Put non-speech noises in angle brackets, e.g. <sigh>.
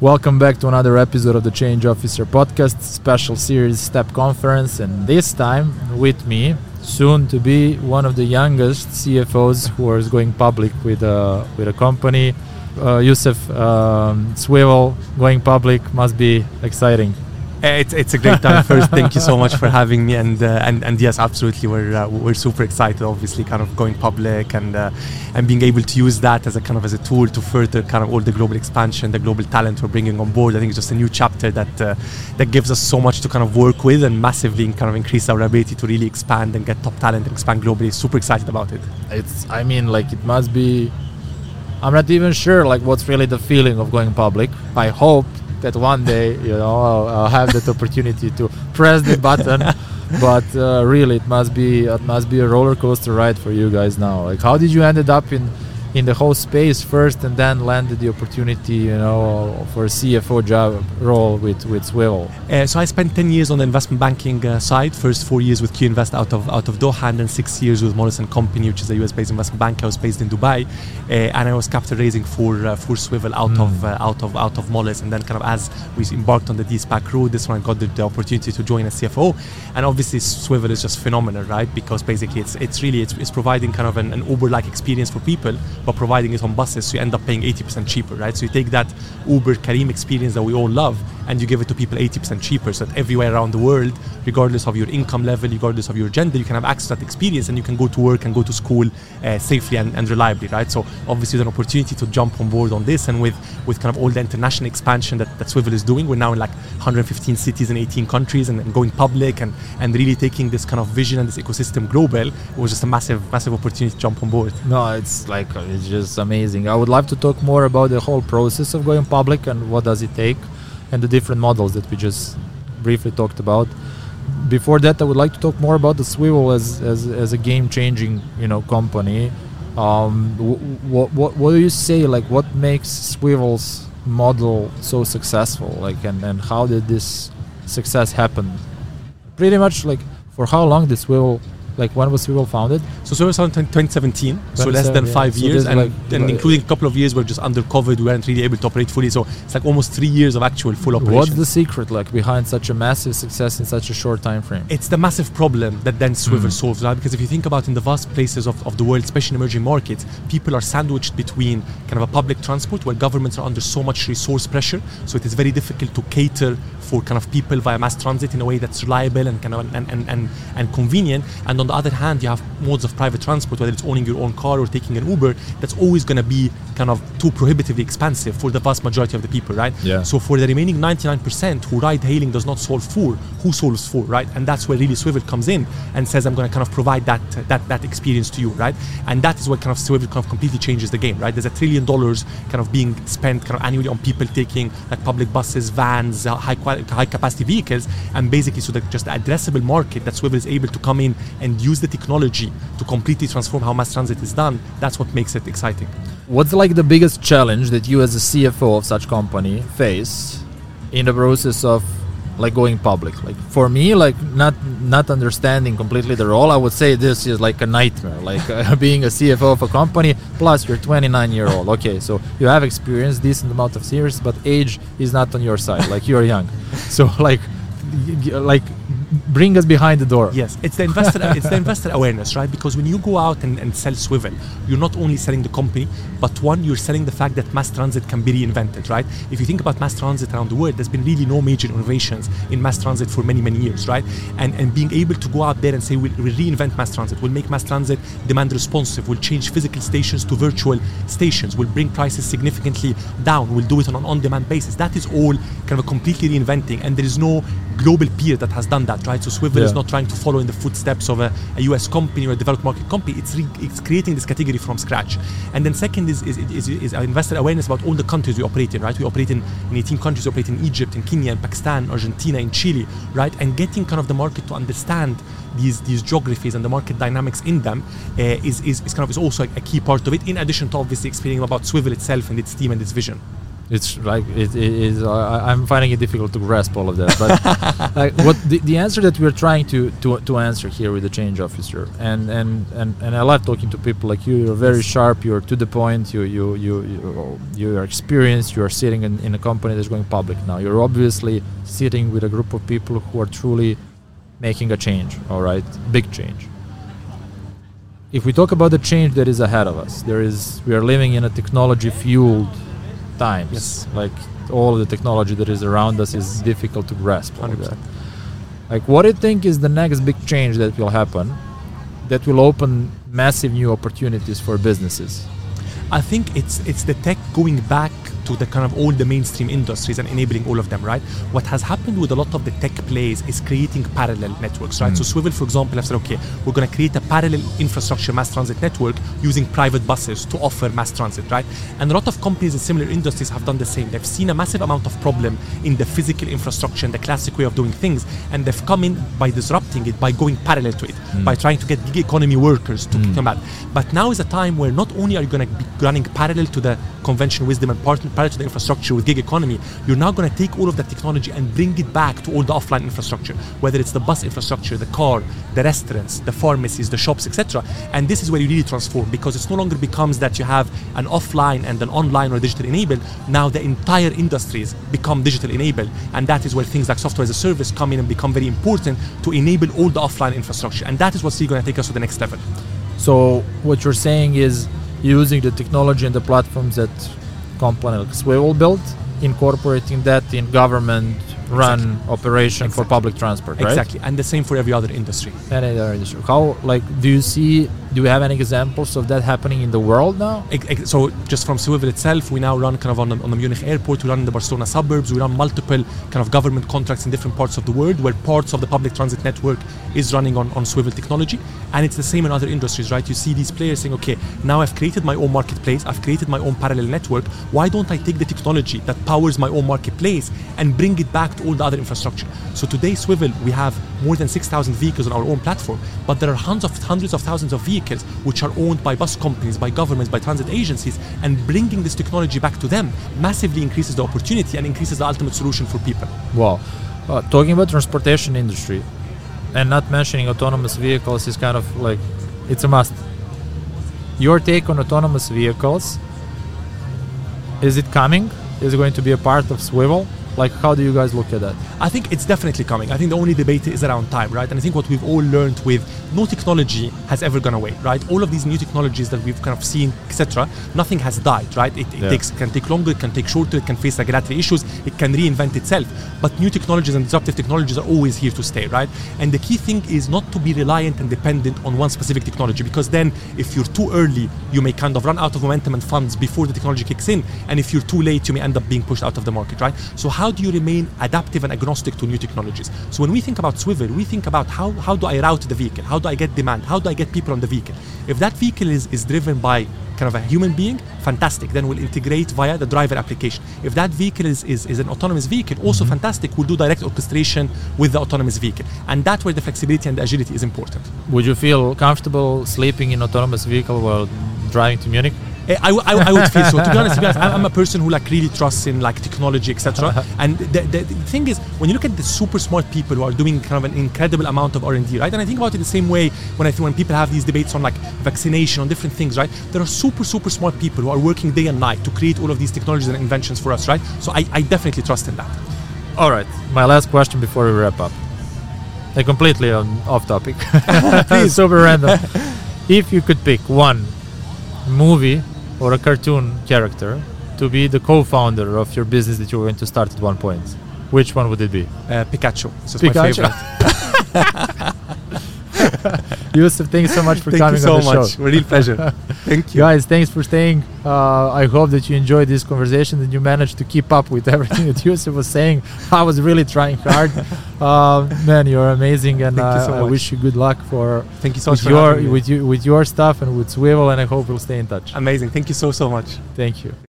Welcome back to another episode of the Change Officer podcast, special series Step Conference, and this time with me, soon to be one of the youngest CFOs who is going public with a with a company. Uh, Youssef um, Swvl going public must be exciting. Uh, it's, it's a great time. First, thank you so much for having me, and uh, and and yes, absolutely, we're uh, we're super excited. Obviously, kind of going public and uh, and being able to use that as a kind of as a tool to further kind of all the global expansion, the global talent we're bringing on board. I think it's just a new chapter that uh, that gives us so much to kind of work with and massively kind of increase our ability to really expand and get top talent and expand globally. Super excited about it. It's I mean like it must be. I'm not even sure like what's really the feeling of going public. I hope that one day you know I'll, I'll have that opportunity to press the button. <laughs> But uh, really it must be it must be a roller coaster ride for you guys now. Like how did you ended up in in the whole space first and then landed the opportunity you know for a CFO job role with with Swvl uh, so I spent 10 years on the investment banking uh, side. First four years with QInvest out of out of Doha and then six years with Moelis & Company which is a US based investment bank. I was based in Dubai uh, and I was capital raising for uh, for Swvl out mm. of uh, out of out of Moelis and then kind of as we embarked on the de-SPAC route this one I got the, the, opportunity to join as CFO and obviously Swvl is just phenomenal right? Because basically it's it's really it's, it's providing kind of an, an Uber-like experience for people but providing it on buses, so you end up paying 80% cheaper, right? So you take that Uber Careem experience that we all love and you give it to people 80% cheaper so that everywhere around the world, regardless of your income level, regardless of your gender, you can have access to that experience and you can go to work and go to school uh, safely and, and, reliably, right? So obviously there's an opportunity to jump on board on this and with, with kind of all the international expansion that, that Swvl is doing, we're now in like 115 cities in 18 countries and, and going public and, and really taking this kind of vision and this ecosystem global, it was just a massive, massive opportunity to jump on board. No, it's like, it's just amazing. I would love to talk more about the whole process of going public and what does it take and the different models that we just briefly talked about. Before that, I would like to talk more about the Swvl as, as, as a game-changing, you know, company. Um, what, what what do you say? Like, what makes Swvl's model so successful? Like, and, and how did this success happen? Pretty much, like, for how long did Swvl like when was Swvl founded? So was founded in 2017, so less than yeah. five so years, and, like, and including a couple of years were just under COVID, we weren't really able to operate fully. So it's like almost three years of actual full operation. What's the secret like behind such a massive success in such a short time frame? It's the massive problem that then Swvl mm. solves, right? Because if you think about in the vast places of, of the world, especially in emerging markets, people are sandwiched between kind of a public transport where governments are under so much resource pressure, so it is very difficult to cater for kind of people via mass transit in a way that's reliable and kind of and, and, and, and convenient. And on the other hand, you have modes of private transport, whether it's owning your own car or taking an Uber, that's always going to be kind of too prohibitively expensive for the vast majority of the people, right? Yeah. So for the remaining 99% who ride hailing does not solve for, who solves for, right? And that's where really Swvl comes in and says, I'm going to kind of provide that that that experience to you, right? And that is what kind of Swvl kind of completely changes the game, right? There's a trillion dollars kind of being spent kind of annually on people taking like public buses, vans, uh, high quality, high capacity vehicles, and basically so that just the addressable market that Swvl is able to come in and use the technology to completely transform how mass transit is done. That's what makes it exciting. What's like the biggest challenge that you as a CFO of such company face in the process of like going public like for me like not not understanding completely the role i would say this is like a nightmare like <laughs> uh, being a cfo of a company plus you're 29 year old okay so you have experience decent amount of years but age is not on your side like you're young <laughs> so like like bring us behind the door. Yes, it's the investor it's the investor awareness, right? Because when you go out and, and sell Swvl, you're not only selling the company, but one, you're selling the fact that mass transit can be reinvented, right? If you think about mass transit around the world, there's been really no major innovations in mass transit for many, many years, right? And and being able to go out there and say we'll, we'll reinvent mass transit, we'll make mass transit demand responsive, we'll change physical stations to virtual stations, we'll bring prices significantly down, we'll do it on an on-demand basis. That is all kind of completely reinventing, and there is no global peer that has done that, right? So Swvl yeah. is not trying to follow in the footsteps of a, a, US company or a developed market company. It's re, it's creating this category from scratch. And then second is is, is, is investor awareness about all the countries we operate in, right? We operate in, in 18 countries. We operate in Egypt, in Kenya, in Pakistan, Argentina, in Chile, right? And getting kind of the market to understand these these geographies and the market dynamics in them uh, is, is, is kind of is also a, a key part of it. In addition to obviously explaining about Swvl itself and its team and its vision. It's like it, it is. Uh, I'm finding it difficult to grasp all of that. But <laughs> like, what the, the answer that we're trying to, to to answer here with the change officer, and and and and I love talking to people like you. You're very sharp. You're to the point. You you you you, you are experienced. You are sitting in, in a company that's going public now. You're obviously sitting with a group of people who are truly making a change. All right, big change if we talk about the change that is ahead of us, there is we are living in a technology fueled times. Yes. Like all the technology that is around us is difficult to grasp. 100%. Like what do you think is the next big change that will happen that will open massive new opportunities for businesses? I think it's it's the tech going back to the kind of all the mainstream industries and enabling all of them, right? What has happened with a lot of the tech plays is creating parallel networks, right? So mm. Swvl, for example, have said, okay, we're going to create a parallel infrastructure mass transit network using private buses to offer mass transit, right? And a lot of companies in similar industries have done the same. They've seen a massive amount of problem in the physical infrastructure and the classic way of doing things, and they've come in by disrupting it, by going parallel to it, mm. by trying to get gig economy workers to mm. come out. But now is a time where not only are you going to be running parallel to the convention wisdom and partner parallel to the infrastructure with gig economy, you're now going to take all of that technology and bring it back to all the offline infrastructure, whether it's the bus infrastructure, the car, the restaurants, the pharmacies, the shops, etc. And this is where you really transform because it's no longer becomes that you have an offline and an online or digital enabled. Now the entire industries become digital enabled, and that is where things like software as a service come in and become very important to enable all the offline infrastructure. And that is what's really going to take us to the next level. So what you're saying is using the technology and the platforms that like Swvl built, incorporating that in government run operation for public transport, right? Exactly, and the same for every other industry. Any other industry. How like do you see do we have any examples of that happening in the world now? So just from Swvl itself, we now run kind of on the, on the Munich airport, we run in the Barcelona suburbs, we run multiple kind of government contracts in different parts of the world where parts of the public transit network is running on, on Swvl technology. And it's the same in other industries, right? You see these players saying, okay, now I've created my own marketplace, I've created my own parallel network. Why don't I take the technology that powers my own marketplace and bring it back all the other infrastructure? So today, Swvl, we have more than 6,000 vehicles on our own platform, but there are hundreds of, hundreds of thousands of vehicles which are owned by bus companies, by governments, by transit agencies, and bringing this technology back to them massively increases the opportunity and increases the ultimate solution for people. Wow. Uh, talking about transportation industry and not mentioning autonomous vehicles is kind of like it's a must. Your take on autonomous vehicles is it coming? Is it going to be a part of Swvl? Like how do you guys look at that? I think it's definitely coming. I think the only debate is around time, right? And I think what we've all learned with no technology has ever gone away, right? All of these new technologies that we've kind of seen, etc., nothing has died, right? It, it Yeah. takes can take longer, it can take shorter, it can face regulatory issues, it can reinvent itself. But new technologies and disruptive technologies are always here to stay, right? And the key thing is not to be reliant and dependent on one specific technology, because then if you're too early, you may kind of run out of momentum and funds before the technology kicks in, and if you're too late, you may end up being pushed out of the market, right? So how do you remain adaptive and agnostic to new technologies? So when we think about Swvl, we think about how, how do I route the vehicle? How do I get demand? How do I get people on the vehicle? If that vehicle is, is driven by kind of a human being, fantastic. Then we'll integrate via the driver application. If that vehicle is, is, is an autonomous vehicle, also mm-hmm. fantastic. We'll do direct orchestration with the autonomous vehicle. And that's where the flexibility and the agility is important. Would you feel comfortable sleeping in an autonomous vehicle while driving to Munich? Eh, I, I I would feel so. To be honest, to be honest I'm, I'm a person who like really trusts in like technology, etc. And the, the, the thing is, when you look at the super smart people who are doing kind of an incredible amount of R&D, right? And I think about it the same way when I think when people have these debates on like vaccination, on different things, right? There are super super smart people who are working day and night to create all of these technologies and inventions for us, right? So I, I definitely trust in that. All right. My last question before we wrap up. A completely um, off topic. <laughs> <laughs> Please. Super random. if you could pick one movie or a cartoon character to be the co-founder of your business that you're going to start at one point, which one would it be? Uh, Pikachu. So it's my Pikachu. favorite. <laughs> Youssef, thanks so much for Thank coming you so on the much. show. Real pleasure. <laughs> Thank you. Guys, thanks for staying. Uh, I hope that you enjoyed this conversation and you managed to keep up with <laughs> everything that Youssef was saying. <laughs> I was really trying hard. uh, man, you're amazing, and Thank you uh, so I wish you good luck for Thank you so much with your with you with your stuff and with Swvl, and I hope we'll stay in touch. Amazing. Thank you so so much. Thank you.